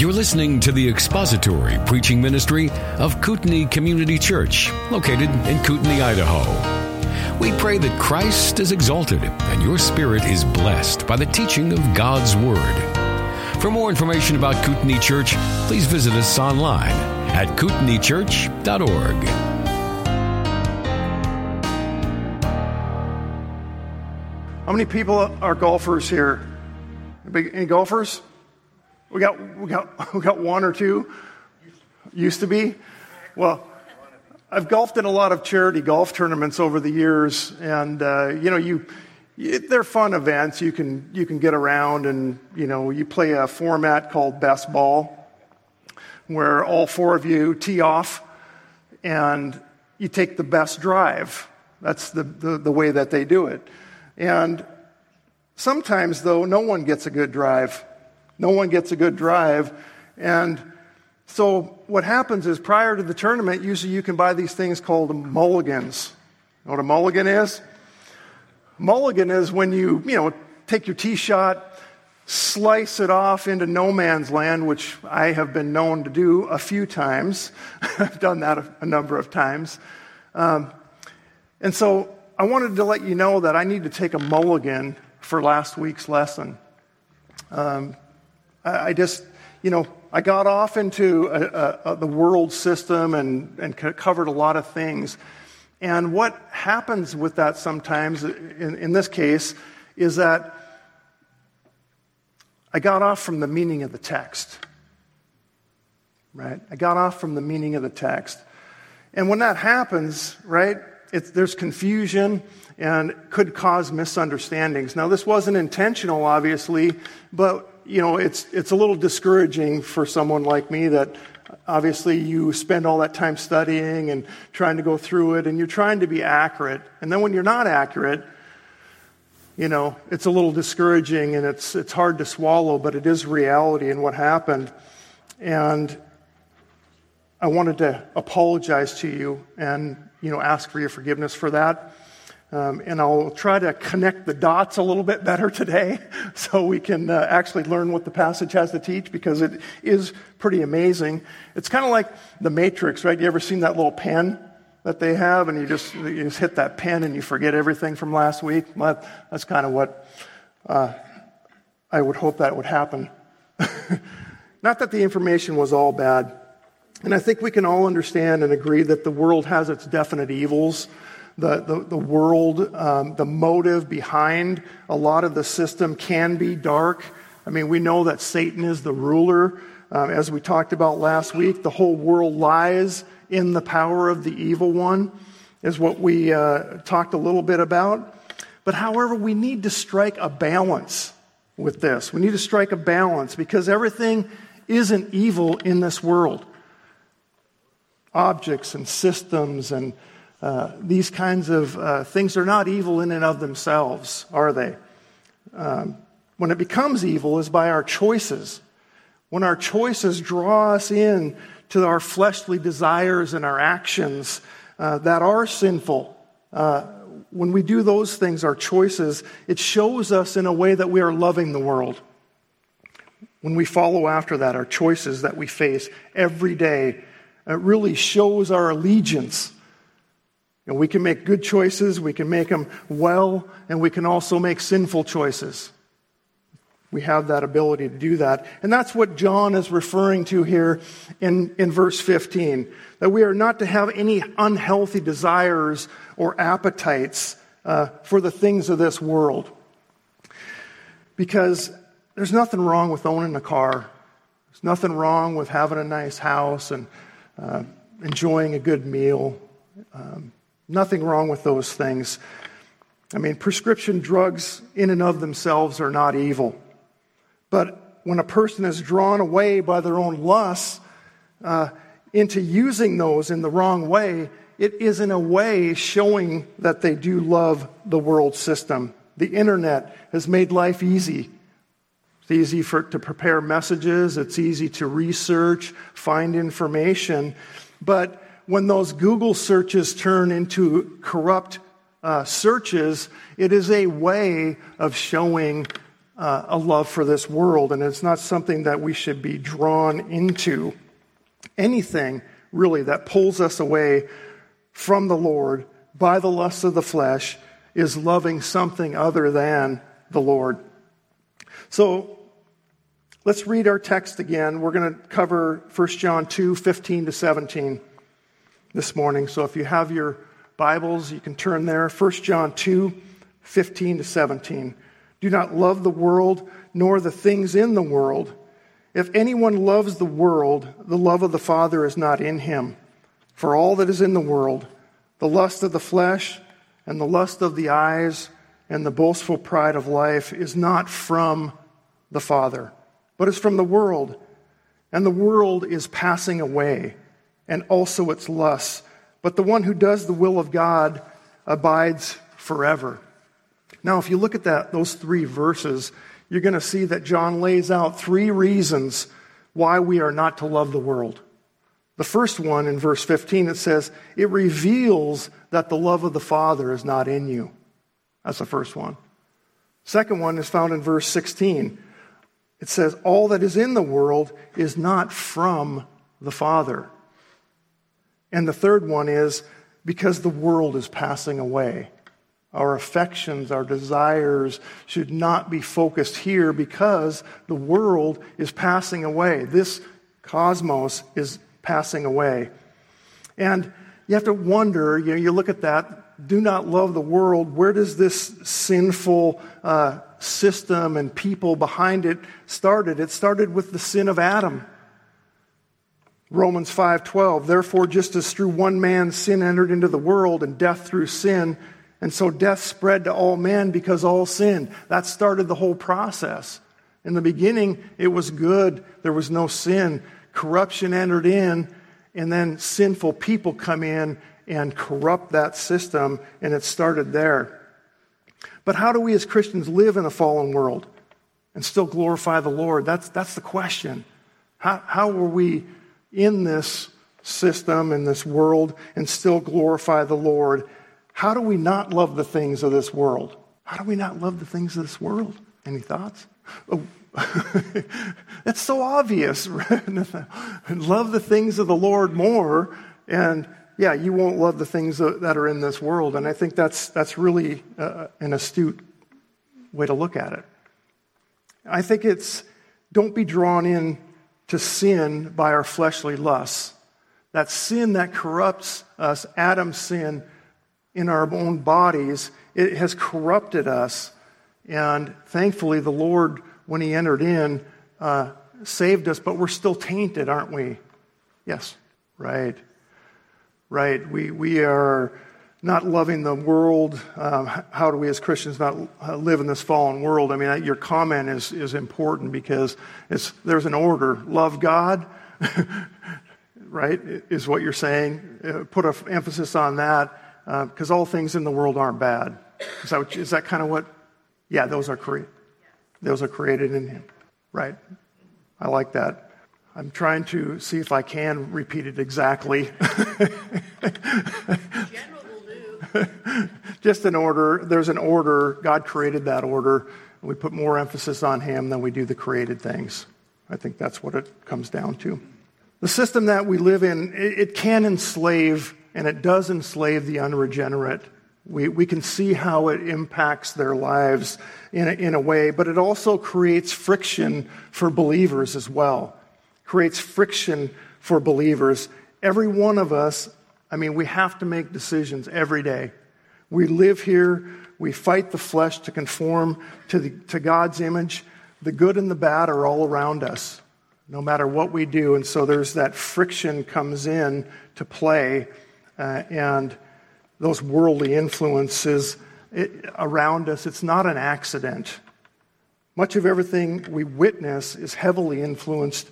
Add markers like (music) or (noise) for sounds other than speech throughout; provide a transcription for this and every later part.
You're listening to the expository preaching ministry of Kootenai Community Church, located in Kootenai, Idaho. We pray that Christ is exalted and your spirit is blessed by the teaching of God's Word. For more information about Kootenai Church, please visit us online at kootenaichurch.org. How many people are golfers here? Any golfers? We got, we got, (laughs) we got one or two. Used to be. Well, I've golfed in a lot of charity golf tournaments over the years, and uh, you know, you, they're fun events. You can you can get around, and you know, you play a format called best ball, where all four of you tee off, and you take the best drive. That's the, the, the way that they do it. And sometimes, though, no one gets a good drive. No one gets a good drive. And so what happens is prior to the tournament, usually you can buy these things called mulligans. You know what a mulligan is? Mulligan is when you, you know, take your tee shot, slice it off into no man's land, which I have been known to do a few times. (laughs) I've done that a, a number of times. Um, and so I wanted to let you know that I need to take a mulligan for last week's lesson. Um, I just, you know, I got off into a, a, the world system and, and covered a lot of things. And what happens with that sometimes, in, in this case, is that I got off from the meaning of the text. Right? I got off from the meaning of the text. And when that happens, right, there's confusion and could cause misunderstandings. Now, this wasn't intentional, obviously, but you know, it's, it's a little discouraging for someone like me that obviously you spend all that time studying and trying to go through it and you're trying to be accurate. And then when you're not accurate, you know, it's a little discouraging and it's, it's hard to swallow, but it is reality and what happened. And I wanted to apologize to you and, you know, ask for your forgiveness for that. Um, and I'll try to connect the dots a little bit better (laughs) today so we can uh, actually learn what the passage has to teach because it is pretty amazing. It's kind of like the Matrix, right? You ever seen that little pen that they have and you just, you just hit that pen and you forget everything from last week? Well, that's kind of what uh, I would hope that would happen. (laughs) Not that the information was all bad. And I think we can all understand and agree that the world has its definite evils the, the, the world, um, the motive behind a lot of the system can be dark. I mean, we know that Satan is the ruler. Um, as we talked about last week, the whole world lies in the power of the evil one, is what we uh, talked a little bit about. But however, we need to strike a balance with this. We need to strike a balance because everything isn't evil in this world. Objects and systems and uh, these kinds of uh, things are not evil in and of themselves, are they? Um, when it becomes evil is by our choices. When our choices draw us in to our fleshly desires and our actions uh, that are sinful, uh, when we do those things, our choices, it shows us in a way that we are loving the world. When we follow after that, our choices that we face every day, it really shows our allegiance and we can make good choices, we can make them well, and we can also make sinful choices. We have that ability to do that. And that's what John is referring to here in, in verse 15 that we are not to have any unhealthy desires or appetites uh, for the things of this world. Because there's nothing wrong with owning a car, there's nothing wrong with having a nice house and uh, enjoying a good meal. Um, Nothing wrong with those things. I mean, prescription drugs in and of themselves are not evil. But when a person is drawn away by their own lusts uh, into using those in the wrong way, it is in a way showing that they do love the world system. The internet has made life easy. It's easy for, to prepare messages, it's easy to research, find information. But when those Google searches turn into corrupt uh, searches, it is a way of showing uh, a love for this world, and it's not something that we should be drawn into. Anything, really, that pulls us away from the Lord by the lust of the flesh is loving something other than the Lord. So let's read our text again. We're going to cover 1 John 2 15 to 17 this morning. So if you have your Bibles, you can turn there. 1 John 2 15 to 17. Do not love the world, nor the things in the world. If anyone loves the world, the love of the Father is not in him. For all that is in the world, the lust of the flesh, and the lust of the eyes, and the boastful pride of life, is not from the Father, but is from the world. And the world is passing away, and also its lusts. But the one who does the will of God abides forever. Now, if you look at that, those three verses, you're going to see that John lays out three reasons why we are not to love the world. The first one in verse 15, it says, it reveals that the love of the Father is not in you. That's the first one. Second one is found in verse 16. It says, all that is in the world is not from the Father. And the third one is because the world is passing away. Our affections, our desires should not be focused here because the world is passing away. This cosmos is passing away. And you have to wonder, you know, you look at that, do not love the world. Where does this sinful uh, system and people behind it started? It started with the sin of Adam. Romans 5:12 Therefore just as through one man sin entered into the world and death through sin and so death spread to all men because all sinned. That started the whole process. In the beginning, it was good. There was no sin. Corruption entered in, and then sinful people come in and corrupt that system, and it started there. But how do we as Christians live in a fallen world and still glorify the Lord? That's, that's the question. How, how are we in this system, in this world, and still glorify the Lord? How do we not love the things of this world? How do we not love the things of this world? Any thoughts? Oh, (laughs) that's so obvious. (laughs) love the things of the Lord more, and yeah, you won't love the things that are in this world. And I think that's, that's really uh, an astute way to look at it. I think it's don't be drawn in to sin by our fleshly lusts. That sin that corrupts us, Adam's sin, in our own bodies, it has corrupted us. And thankfully, the Lord, when He entered in, uh, saved us, but we're still tainted, aren't we? Yes, right. Right. We, we are not loving the world. Um, how do we as Christians not uh, live in this fallen world? I mean, your comment is, is important because it's, there's an order. Love God, (laughs) right, is what you're saying. Uh, put an emphasis on that because uh, all things in the world aren't bad. Is that, is that kind of what? Yeah, those are created. Those are created in Him. Right. I like that. I'm trying to see if I can repeat it exactly. (laughs) Just an order. There's an order. God created that order. And We put more emphasis on Him than we do the created things. I think that's what it comes down to. The system that we live in, it, can enslave and it does enslave the unregenerate. We, we can see how it impacts their lives in a, in a way, but it also creates friction for believers as well. Creates friction for believers. Every one of us, I mean, we have to make decisions every day. We live here, we fight the flesh to conform to, the, to God's image. The good and the bad are all around us, no matter what we do. And so there's that friction comes in to play uh, and those worldly influences it, around us, it's not an accident. Much of everything we witness is heavily influenced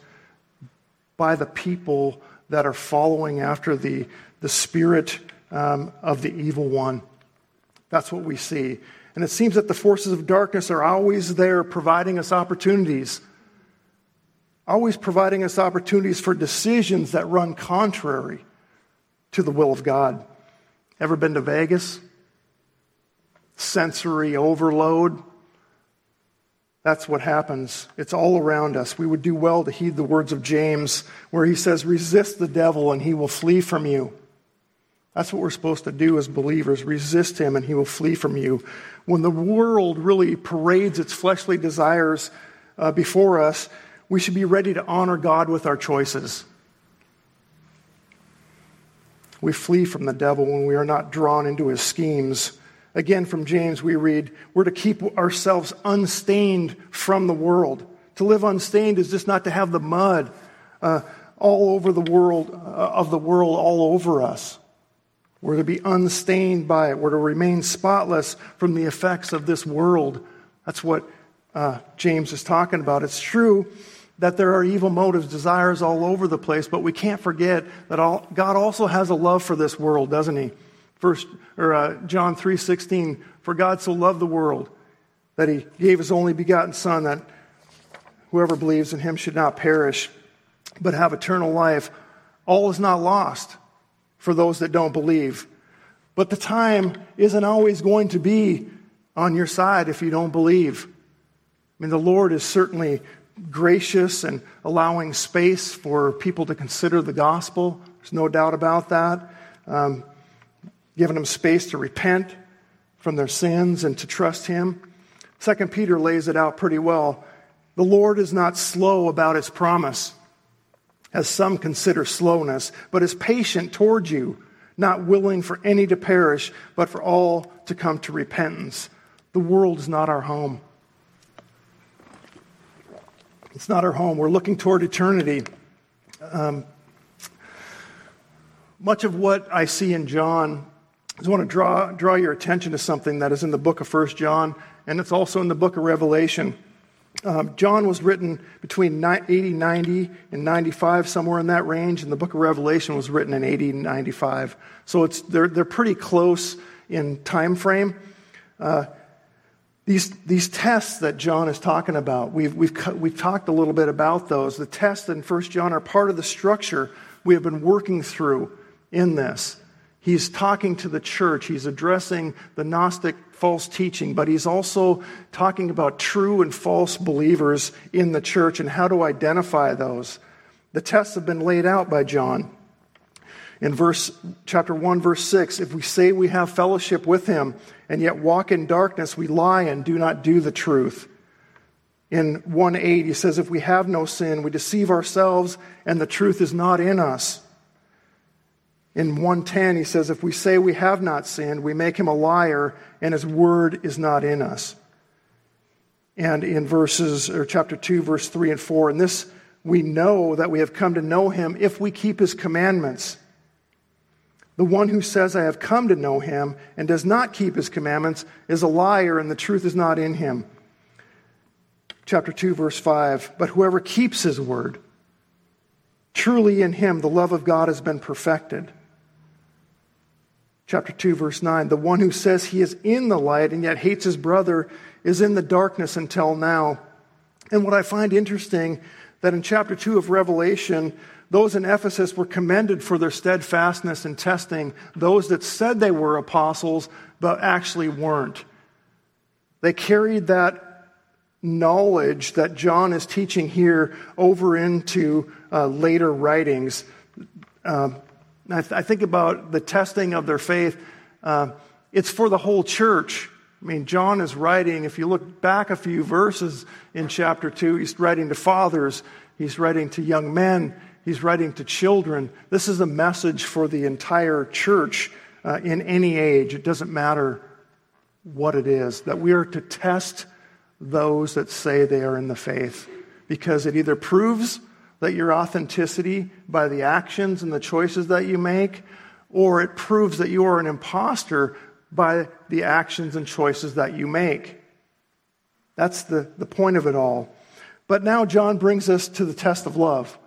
by the people that are following after the, the spirit um, of the evil one. That's what we see. And it seems that the forces of darkness are always there providing us opportunities, always providing us opportunities for decisions that run contrary to the will of God. Ever been to Vegas? Sensory overload. That's what happens. It's all around us. We would do well to heed the words of James, where he says, Resist the devil and he will flee from you. That's what we're supposed to do as believers resist him and he will flee from you. When the world really parades its fleshly desires uh, before us, we should be ready to honor God with our choices. We flee from the devil when we are not drawn into his schemes. Again, from James, we read, We're to keep ourselves unstained from the world. To live unstained is just not to have the mud uh, all over the world, uh, of the world all over us. We're to be unstained by it. We're to remain spotless from the effects of this world. That's what uh, James is talking about. It's true that there are evil motives, desires all over the place, but we can't forget that all, God also has a love for this world, doesn't He? First, or uh, John three sixteen. For God so loved the world that He gave His only begotten Son, that whoever believes in Him should not perish, but have eternal life. All is not lost for those that don't believe. But the time isn't always going to be on your side if you don't believe. I mean, the Lord is certainly gracious and allowing space for people to consider the gospel. There's no doubt about that. Um, giving them space to repent from their sins and to trust Him. Second Peter lays it out pretty well. The Lord is not slow about His promise as some consider slowness, but is patient toward you, not willing for any to perish, but for all to come to repentance. The world is not our home. It's not our home. We're looking toward eternity. Um, much of what I see in John, I just want to draw, draw your attention to something that is in the book of First John, and it's also in the book of Revelation. Um, John was written between 80, 90, and 95, somewhere in that range, and the book of Revelation was written in 80 and 95. So it's, they're, they're pretty close in time frame. Uh, these, these tests that John is talking about, we've, we've, we've talked a little bit about those. The tests in 1 John are part of the structure we have been working through in this. He's talking to the church, he's addressing the Gnostic false teaching, but he's also talking about true and false believers in the church and how to identify those. The tests have been laid out by John. In verse chapter 1 verse 6, if we say we have fellowship with him and yet walk in darkness, we lie and do not do the truth. In 1 8, he says, if we have no sin, we deceive ourselves and the truth is not in us. In 110, he says, If we say we have not sinned, we make him a liar, and his word is not in us. And in verses, or chapter 2, verse 3 and 4, and this we know that we have come to know him if we keep his commandments. The one who says, I have come to know him, and does not keep his commandments, is a liar, and the truth is not in him. Chapter 2, verse 5 But whoever keeps his word, truly in him the love of God has been perfected chapter 2 verse 9 the one who says he is in the light and yet hates his brother is in the darkness until now. And what i find interesting that in chapter 2 of revelation those in ephesus were commended for their steadfastness in testing those that said they were apostles but actually weren't. They carried that knowledge that john is teaching here over into uh, later writings. Uh, I, th- I think about the testing of their faith. Uh, it's for the whole church. I mean, John is writing, if you look back a few verses in chapter 2, he's writing to fathers, he's writing to young men, he's writing to children. This is a message for the entire church uh, in any age. It doesn't matter what it is, that we are to test those that say they are in the faith because it either proves that your authenticity by the actions and the choices that you make, or it proves that you are an impostor by the actions and choices that you make. That's the, the point of it all. But now John brings us to the test of love.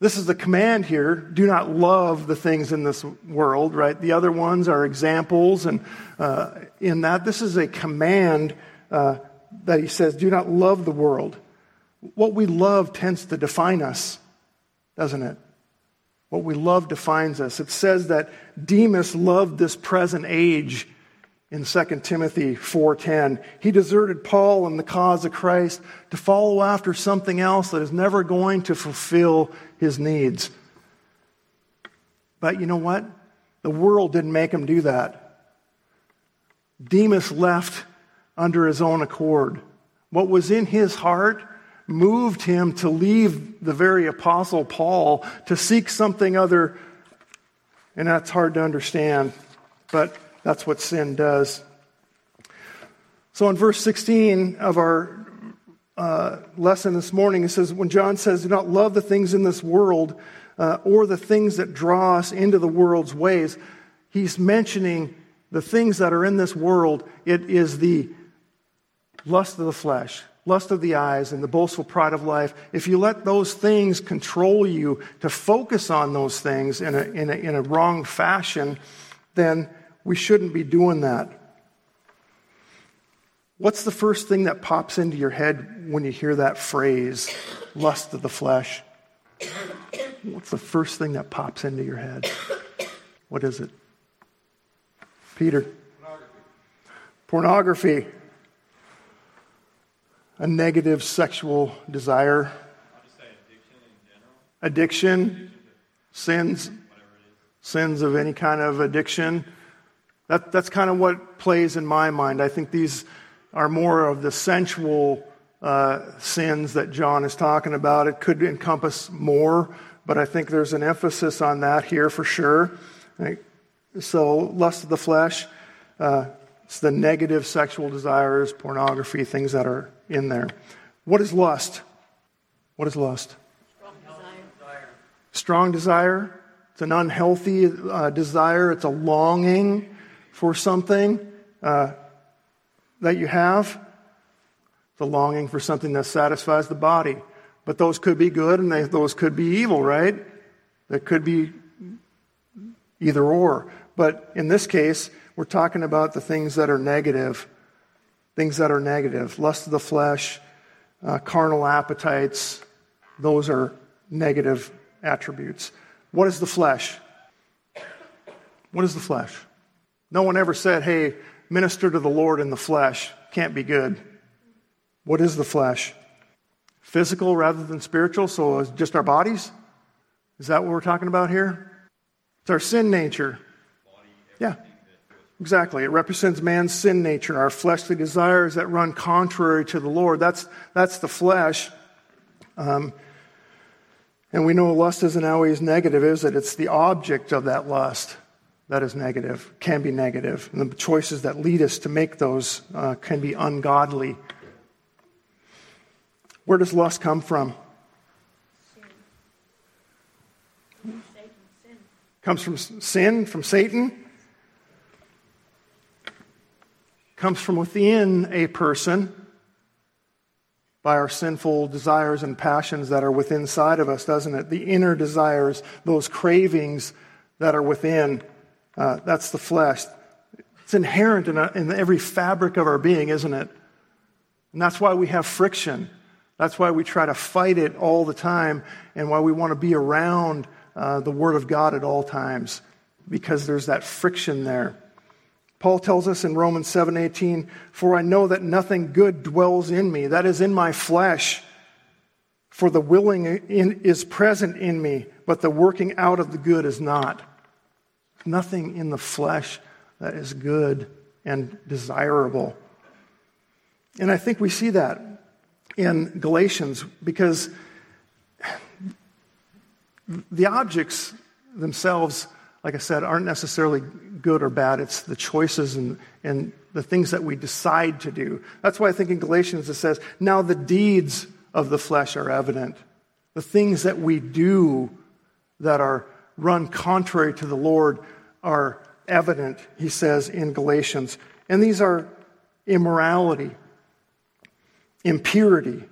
This is the command here do not love the things in this world, right? The other ones are examples, and uh, in that, this is a command uh, that he says do not love the world what we love tends to define us, doesn't it? What we love defines us. It says that Demas loved this present age in 2 Timothy 4:10. He deserted Paul and the cause of Christ to follow after something else that is never going to fulfill his needs. But you know what? The world didn't make him do that. Demas left under his own accord. What was in his heart moved him to leave the very apostle Paul to seek something other and that's hard to understand, but that's what sin does. So in verse 16 of our uh, lesson this morning, it says, when John says, Do not love the things in this world uh, or the things that draw us into the world's ways, he's mentioning the things that are in this world. It is the lust of the flesh, lust of the eyes, and the boastful pride of life, if you let those things control you to focus on those things in a, in a, in a wrong fashion, then we shouldn't be doing that. What's the first thing that pops into your head when you hear that phrase, lust of the flesh? What's the first thing that pops into your head? What is it? Peter? Pornography. Pornography a negative sexual desire, addiction, sins, sins of any kind of addiction. That, that's kind of what plays in my mind. I think these are more of the sensual uh, sins that John is talking about. It could encompass more, but I think there's an emphasis on that here for sure. So, lust of the flesh, uh, it's the negative sexual desires, pornography, things that are in there. What is lust? What is lust? Strong desire. Strong desire. It's an unhealthy uh, desire. It's a longing for something uh, that you have. A longing for something that satisfies the body. But those could be good and they, those could be evil, right? That could be either or. But in this case, we're talking about the things that are negative things that are negative lust of the flesh, uh, carnal appetites, those are negative attributes. What is the flesh? What is the flesh? No one ever said, hey, minister to the Lord in the flesh. Can't be good. What is the flesh? Physical rather than spiritual, so just our bodies? Is that what we're talking about here? It's our sin nature. Yeah. Exactly. It represents man's sin nature, our fleshly desires that run contrary to the Lord. That's, that's the flesh. Um, and we know lust isn't always negative, is it? It's the object of that lust that is negative, can be negative. And the choices that lead us to make those uh, can be ungodly. Where does lust come from? Sin. Comes from sin, from Satan? Comes from within a person by our sinful desires and passions that are within inside of us, doesn't it? The inner desires, those cravings that are within, uh, that's the flesh. It's inherent in, a, in every fabric of our being, isn't it? And that's why we have friction. That's why we try to fight it all the time and why we want to be around uh, the Word of God at all times, because there's that friction there. Paul tells us in Romans 7:18, "For I know that nothing good dwells in me, that is in my flesh. For the willing in, is present in me, but the working out of the good is not." Nothing in the flesh that is good and desirable. And I think we see that in Galatians because the objects themselves like I said, aren't necessarily good or bad. It's the choices and, and the things that we decide to do. That's why I think in Galatians it says, now the deeds of the flesh are evident. The things that we do that are run contrary to the Lord are evident, he says in Galatians. And these are immorality, impurity,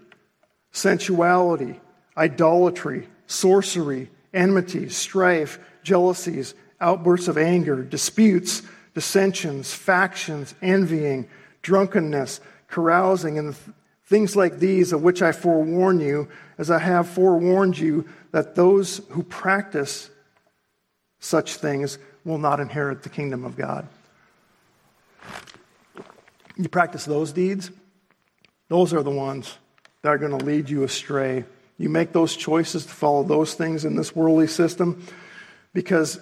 sensuality, idolatry, sorcery, enmity, strife jealousies, outbursts of anger, disputes, dissensions, factions, envying, drunkenness, carousing, and things like these of which I forewarn you, as I have forewarned you, that those who practice such things will not inherit the kingdom of God. You practice those deeds, those are the ones that are going to lead you astray. You make those choices to follow those things in this worldly system because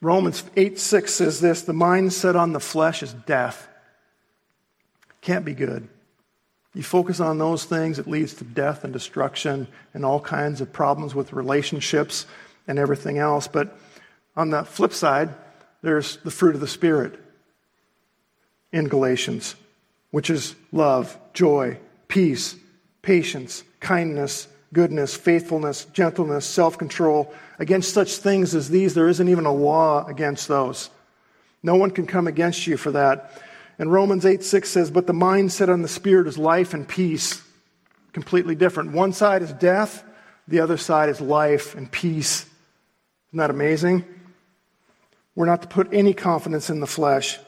Romans 8 6 says this the mind set on the flesh is death. Can't be good. You focus on those things, it leads to death and destruction and all kinds of problems with relationships and everything else. But on the flip side, there's the fruit of the Spirit in Galatians, which is love, joy, peace, patience, kindness, goodness, faithfulness, gentleness, self control. Against such things as these, there isn't even a law against those. No one can come against you for that. And Romans 8 6 says, But the mind set on the Spirit is life and peace. Completely different. One side is death, the other side is life and peace. Isn't that amazing? We're not to put any confidence in the flesh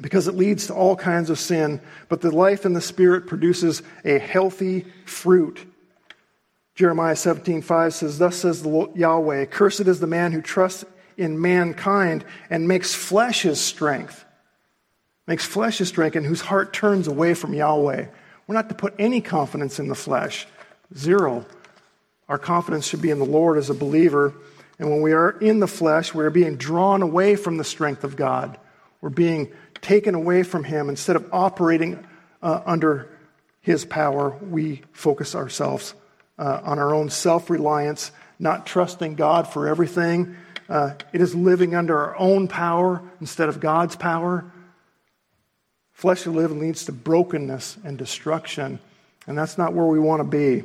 because it leads to all kinds of sin, but the life in the Spirit produces a healthy fruit. Jeremiah 17, 5 says, Thus says the Yahweh, Cursed is the man who trusts in mankind and makes flesh his strength makes flesh his strength, and whose heart turns away from Yahweh. We're not to put any confidence in the flesh. Zero. Our confidence should be in the Lord as a believer. And when we are in the flesh, we're being drawn away from the strength of God. We're being taken away from Him. Instead of operating uh, under His power, we focus ourselves uh, on our own self reliance, not trusting God for everything. Uh, it is living under our own power instead of God's power. Fleshly living leads to brokenness and destruction, and that's not where we want to be.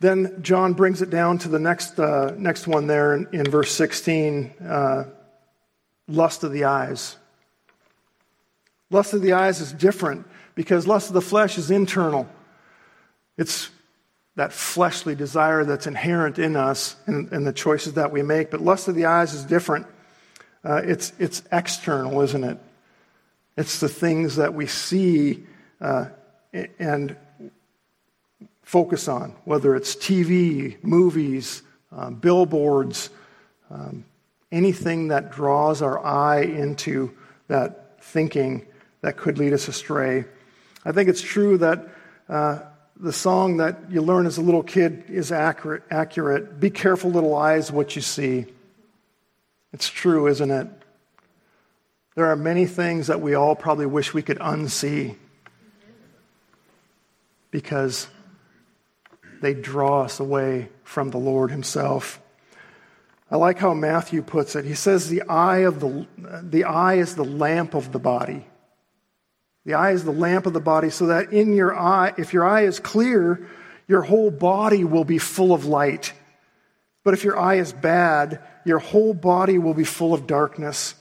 Then John brings it down to the next, uh, next one there in, in verse 16 uh, lust of the eyes. Lust of the eyes is different because lust of the flesh is internal. It's that fleshly desire that's inherent in us and, and the choices that we make. But lust of the eyes is different. Uh, it's, it's external, isn't it? It's the things that we see uh, and focus on, whether it's TV, movies, um, billboards, um, anything that draws our eye into that thinking that could lead us astray. I think it's true that uh, the song that you learn as a little kid is accurate, accurate. Be careful, little eyes, what you see. It's true, isn't it? There are many things that we all probably wish we could unsee because they draw us away from the Lord Himself. I like how Matthew puts it. He says the eye of the the eye is the lamp of the body. The eye is the lamp of the body, so that in your eye, if your eye is clear, your whole body will be full of light. But if your eye is bad, your whole body will be full of darkness.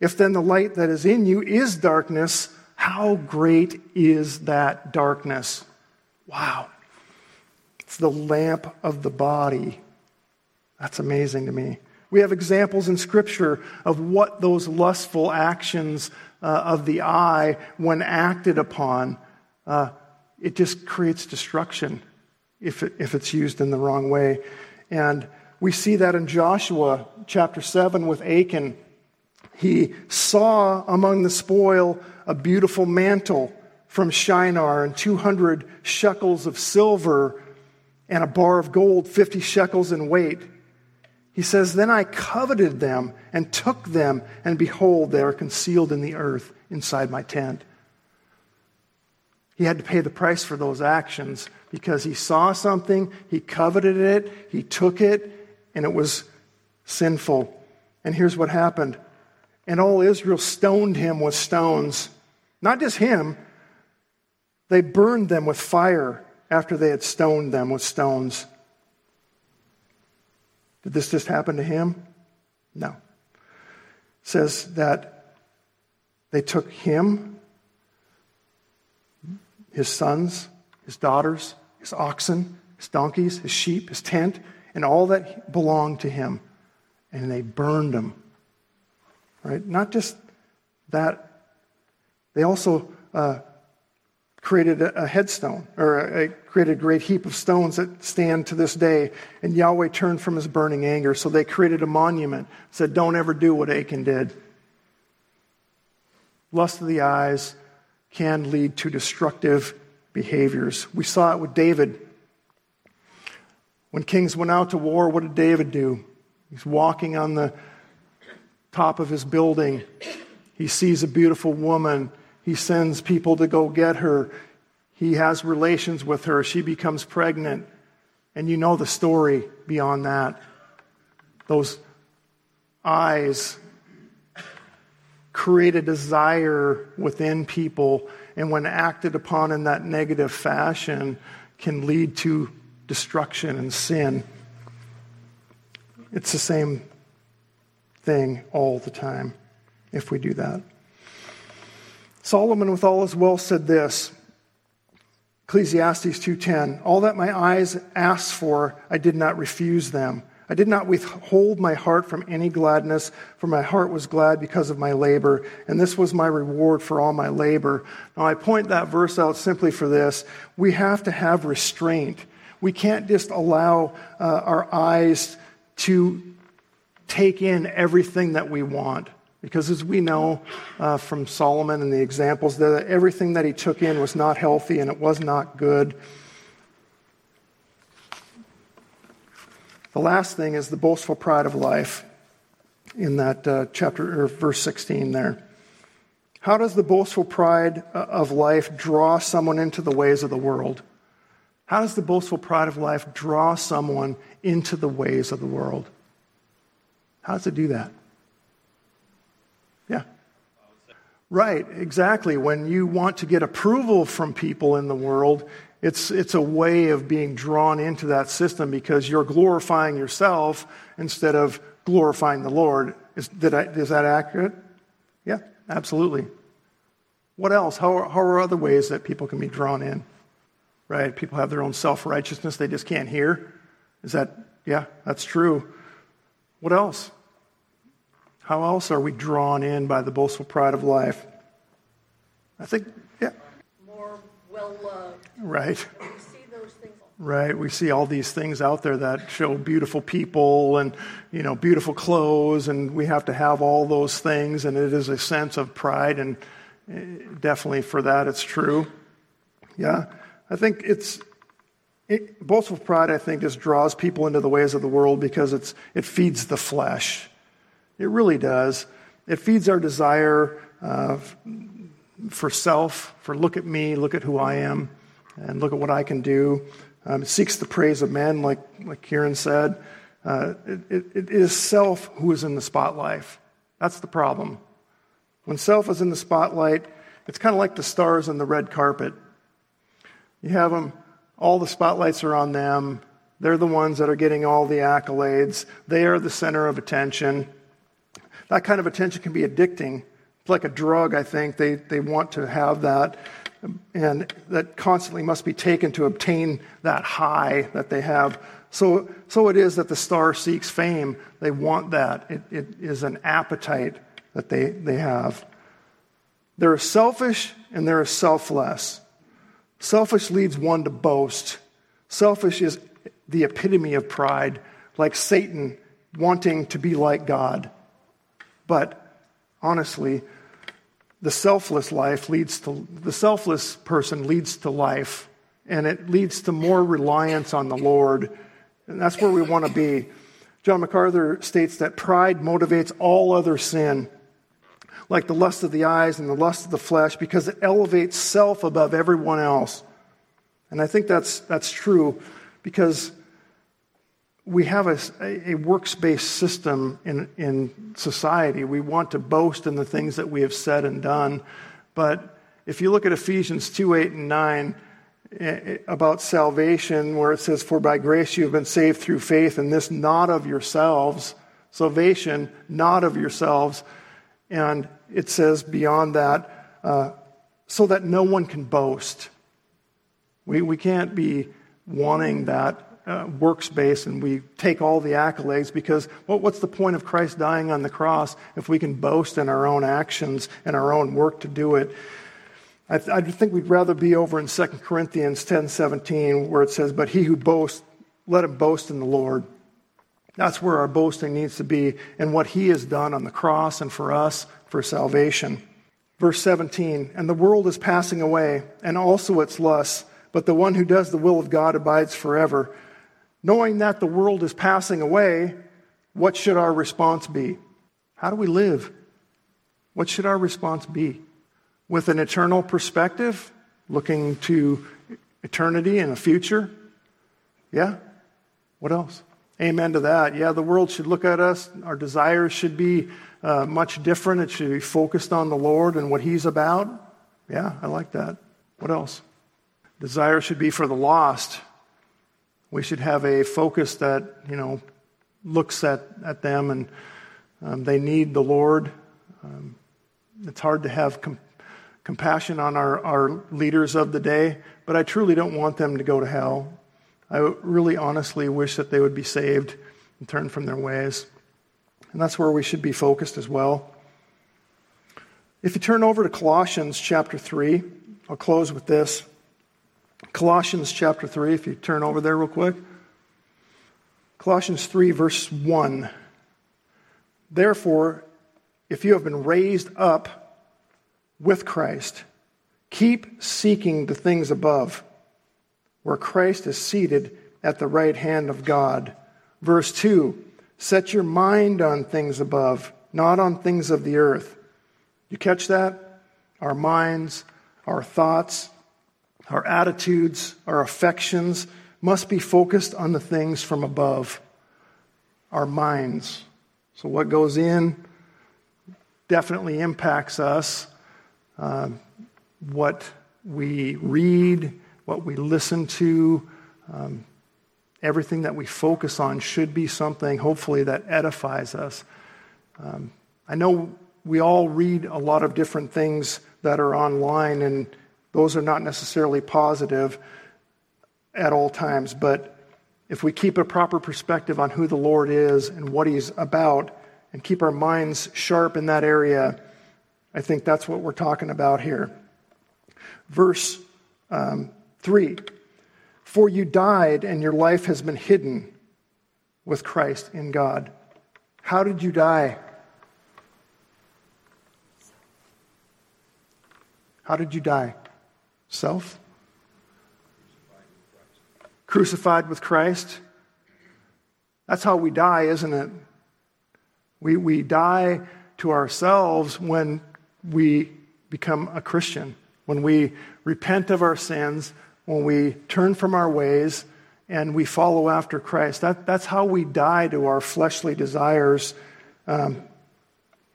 If then the light that is in you is darkness, how great is that darkness? Wow. It's the lamp of the body. That's amazing to me. We have examples in Scripture of what those lustful actions uh, of the eye, when acted upon, uh, it just creates destruction if, it, if it's used in the wrong way. And we see that in Joshua chapter 7 with Achan he saw among the spoil a beautiful mantle from Shinar and 200 shekels of silver and a bar of gold, 50 shekels in weight. He says, Then I coveted them and took them, and behold, they are concealed in the earth inside my tent. He had to pay the price for those actions because he saw something, he coveted it, he took it, and it was sinful. And here's what happened and all Israel stoned him with stones. Not just him, they burned them with fire after they had stoned them with stones. Did this just happen to him? No. It says that they took him, his sons, his daughters, his oxen, his donkeys, his sheep, his tent, and all that belonged to him, and they burned them Right? Not just that, they also uh, created a, headstone, or a, created a great heap of stones that stand to this day. And Yahweh turned from his burning anger, so they created a monument, said, Don't ever do what Achan did. lust of the eyes can lead to destructive behaviors. We saw it with David. When kings went out to war, what did David do? He's walking on the top of his building. He sees a beautiful woman. He sends people to go get her. He has relations with her. She becomes pregnant. And you know the story beyond that. Those eyes create a desire within people, and when acted upon in that negative fashion, can lead to destruction and sin. It's the same thing all the time if we do that. Solomon with all his wealth said this Ecclesiastes 2:10 All that my eyes asked for I did not refuse them I did not withhold my heart from any gladness, for my heart was glad because of my labor, and this was my reward for all my labor. Now, I point that verse out simply for this. We have to have restraint. We can't just allow uh, our eyes to take in everything that we want. Because as we know uh, from Solomon and the examples, that everything that he took in was not healthy and it was not good. The last thing is the boastful pride of life in that uh, chapter or verse 16 there. How does the boastful pride uh, of life draw someone into the ways of the world? How does the boastful pride of life draw someone into the ways of the world? How does it do that? Yeah. Right, exactly. When you want to get approval from people in the world, it's, it's a way of being drawn into that system because you're glorifying yourself instead of glorifying the Lord. Is, I, is that accurate? Yeah, absolutely. What else? How, how are other ways that people can be drawn in? Right? People have their own self righteousness they just can't hear. Is that, yeah, that's true. What else? How else are we drawn in by the boastful pride of life? I think, yeah. More well loved Right. We see those things. Right. We see all these things out there that show beautiful people and, you know, beautiful clothes, and we have to have all those things, and it is a sense of pride, and eh, definitely for that it's true. Yeah. I think it's, it, boastful pride, I think, just draws people into the ways of the world because it's, it feeds the flesh. It really does. It feeds our desire uh, for self, for look at me, look at who I am and look at what I can do. Um, it seeks the praise of men, like, like Kieran said. Uh, it, it, it is self who is in the spotlight. That's the problem. When self is in the spotlight, it's kind of like the stars on the red carpet. You have them, all the spotlights are on them. They're the ones that are getting all the accolades. They are the center of attention. That kind of attention can be addicting. It's like a drug, I think. They, they want to have that and that constantly must be taken to obtain that high that they have. So, so it is that the star seeks fame. They want that. It, it is an appetite that they, they have. There is selfish and there are selfless. Selfish leads one to boast. Selfish is the epitome of pride, like Satan wanting to be like God. But honestly, the selfless life leads to the selfless person leads to life and it leads to more reliance on the lord. And that's where we want to be. John macarthur states that pride motivates all other sin like the lust of the eyes and the lust of the flesh because it elevates self above everyone else. And i think that's that's true because we have a, a works based system in, in society. We want to boast in the things that we have said and done. But if you look at Ephesians 2 8 and 9 eh, eh, about salvation, where it says, For by grace you have been saved through faith, and this not of yourselves, salvation, not of yourselves. And it says beyond that, uh, so that no one can boast. We, we can't be wanting that uh, works based and we take all the accolades because well, what's the point of Christ dying on the cross if we can boast in our own actions and our own work to do it? I, th- I think we'd rather be over in 2 Corinthians 10 17 where it says, But he who boasts, let him boast in the Lord. That's where our boasting needs to be in what he has done on the cross and for us for salvation. Verse 17, and the world is passing away, and also its lusts, but the one who does the will of God abides forever. Knowing that the world is passing away, what should our response be? How do we live? What should our response be? With an eternal perspective, looking to eternity and a future? Yeah? What else? Amen to that. Yeah, the world should look at us. Our desires should be uh, much different. It should be focused on the Lord and what He's about. Yeah, I like that. What else? Desire should be for the lost. We should have a focus that, you know, looks at, at them and um, they need the Lord. Um, it's hard to have com- compassion on our, our leaders of the day, but I truly don't want them to go to hell. I really honestly wish that they would be saved and turn from their ways. And that's where we should be focused as well. If you turn over to Colossians chapter 3, I'll close with this. Colossians chapter 3, if you turn over there real quick. Colossians 3, verse 1. Therefore, if you have been raised up with Christ, keep seeking the things above, where Christ is seated at the right hand of God. Verse 2 Set your mind on things above, not on things of the earth. You catch that? Our minds, our thoughts, our attitudes, our affections must be focused on the things from above. Our minds. So, what goes in definitely impacts us. Uh, what we read, what we listen to, um, everything that we focus on should be something, hopefully, that edifies us. Um, I know we all read a lot of different things that are online, and those are not necessarily positive at all times, but if we keep a proper perspective on who the Lord is and what He's about, and keep our minds sharp in that area, I think that's what we're talking about here. Verse um, 3 For you died, and your life has been hidden with Christ in God. How did you die? How did you die? Self? Crucified with Christ? That's how we die, isn't it? We, we die to ourselves when we become a Christian, when we repent of our sins, when we turn from our ways, and we follow after Christ. That, that's how we die to our fleshly desires um,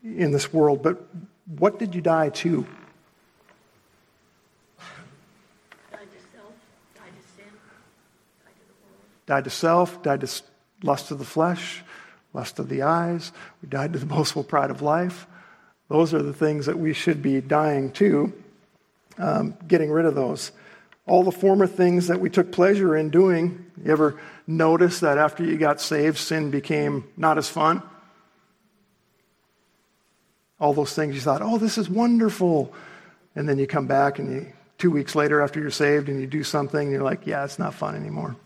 in this world. But what did you die to? Died to self, died to lust of the flesh, lust of the eyes. We died to the (laughs) boastful pride of life. Those are the things that we should be dying to, um, getting rid of those. All the former things that we took pleasure in doing, you ever notice that after you got saved, sin became not as fun? All those things you thought, oh, this is wonderful. And then you come back and you, two weeks later after you're saved and you do something, and you're like, yeah, it's not fun anymore.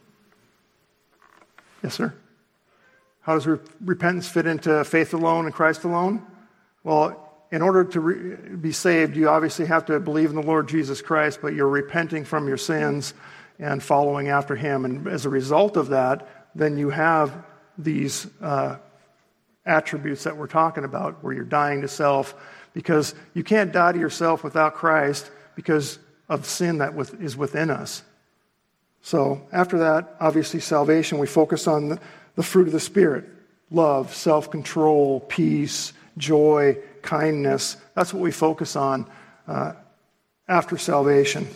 Yes, sir. How does re- repentance fit into faith alone and Christ alone? Well, in order to re- be saved, you obviously have to believe in the Lord Jesus Christ, but you're repenting from your sins and following after Him. And as a result of that, then you have these uh, attributes that we're talking about, where you're dying to self, because you can't die to yourself without Christ because of sin that is within us. So, after that, obviously, salvation, we focus on the, fruit of the Spirit love, self control, peace, joy, kindness. That's what we focus on uh, after salvation.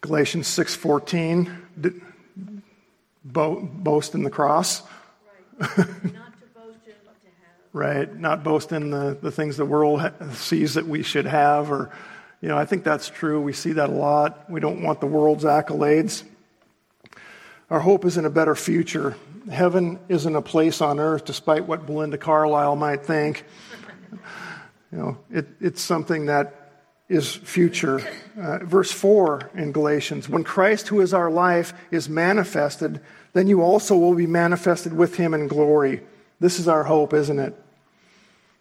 Galatians 6:14 boast in the cross. (laughs) right, not boast in the, the things the world sees that we should have or you know, I think that's true. We see that a lot. We don't want the world's accolades. Our hope is in a better future. Heaven isn't a place on earth, despite what Belinda Carlisle might think. (laughs) You know, it, it's something that is future. Uh, verse 4 in Galatians When Christ, who is our life, is manifested, then you also will be manifested with him in glory. This is our hope, isn't it?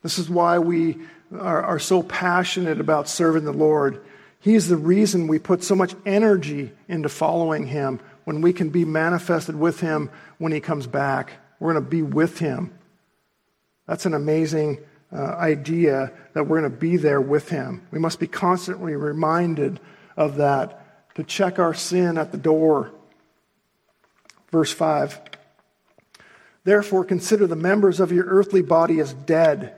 This is why we are, are so passionate about serving the Lord. He's the reason we put so much energy into following Him when we can be manifested with Him when He comes back. We're going to be with Him. That's an amazing uh, idea that we're going to be there with Him. We must be constantly reminded of that to check our sin at the door. Verse 5 Therefore, consider the members of your earthly body as dead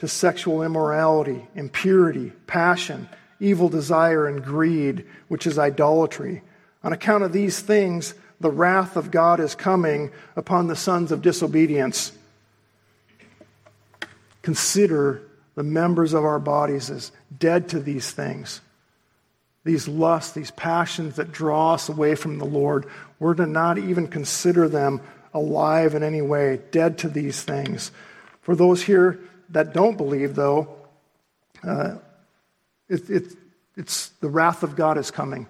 to sexual immorality, impurity, passion, evil desire, and greed, which is idolatry. On account of these things, the wrath of God is coming upon the sons of disobedience. Consider the members of our bodies as dead to these things. These lusts, these passions that draw us away from the Lord, we're to not even consider them alive in any way, dead to these things. For those here that don't believe, though, uh, it, it, it's the wrath of God is coming.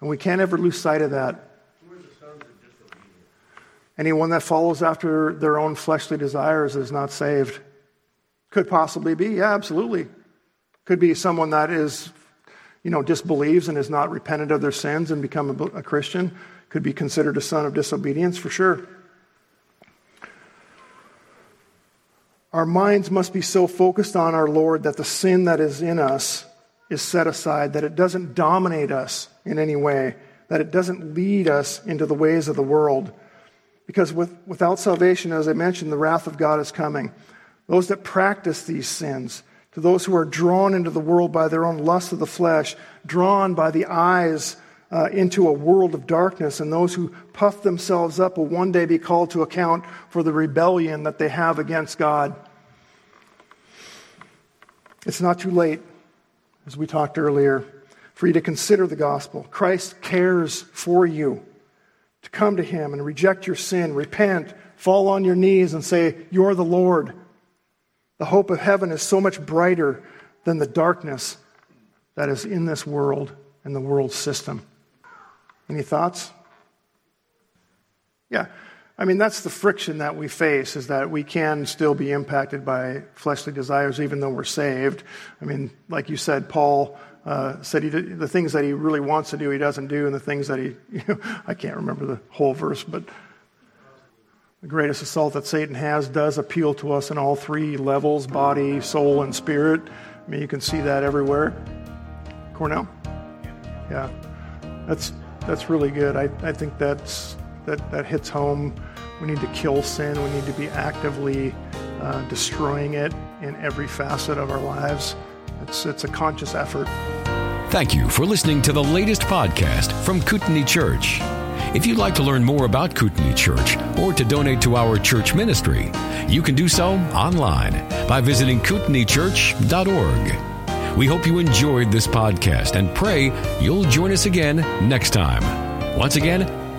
And we can't ever lose sight of that. Anyone that follows after their own fleshly desires is not saved. Could possibly be, yeah, absolutely. Could be someone that is, you know, disbelieves and has not repented of their sins and become a, a Christian. Could be considered a son of disobedience for sure. Our minds must be so focused on our Lord that the sin that is in us is set aside, that it doesn't dominate us in any way, that it doesn't lead us into the ways of the world. Because with, without salvation, as I mentioned, the wrath of God is coming. Those that practice these sins, to those who are drawn into the world by their own lust of the flesh, drawn by the eyes uh, into a world of darkness, and those who puff themselves up will one day be called to account for the rebellion that they have against God. It's not too late, as we talked earlier, for you to consider the gospel. Christ cares for you. To come to Him and reject your sin, repent, fall on your knees, and say, You're the Lord. The hope of heaven is so much brighter than the darkness that is in this world and the world system. Any thoughts? Yeah. I mean, that's the friction that we face is that we can still be impacted by fleshly desires even though we're saved. I mean, like you said, Paul uh, said he did, the things that he really wants to do, he doesn't do, and the things that he, you (laughs) know, I can't remember the whole verse, but the greatest assault that Satan has does appeal to us in all three levels body, soul, and spirit. I mean, you can see that everywhere. Cornell? Yeah. That's, that's really good. I, I think that's that, that hits home. We need to kill sin. We need to be actively uh, destroying it in every facet of our lives. It's, it's a conscious effort. Thank you for listening to the latest podcast from Kootenai Church. If you'd like to learn more about Kootenai Church or to donate to our church ministry, you can do so online by visiting kootenaichurch.org. We hope you enjoyed this podcast and pray you'll join us again next time. Once again,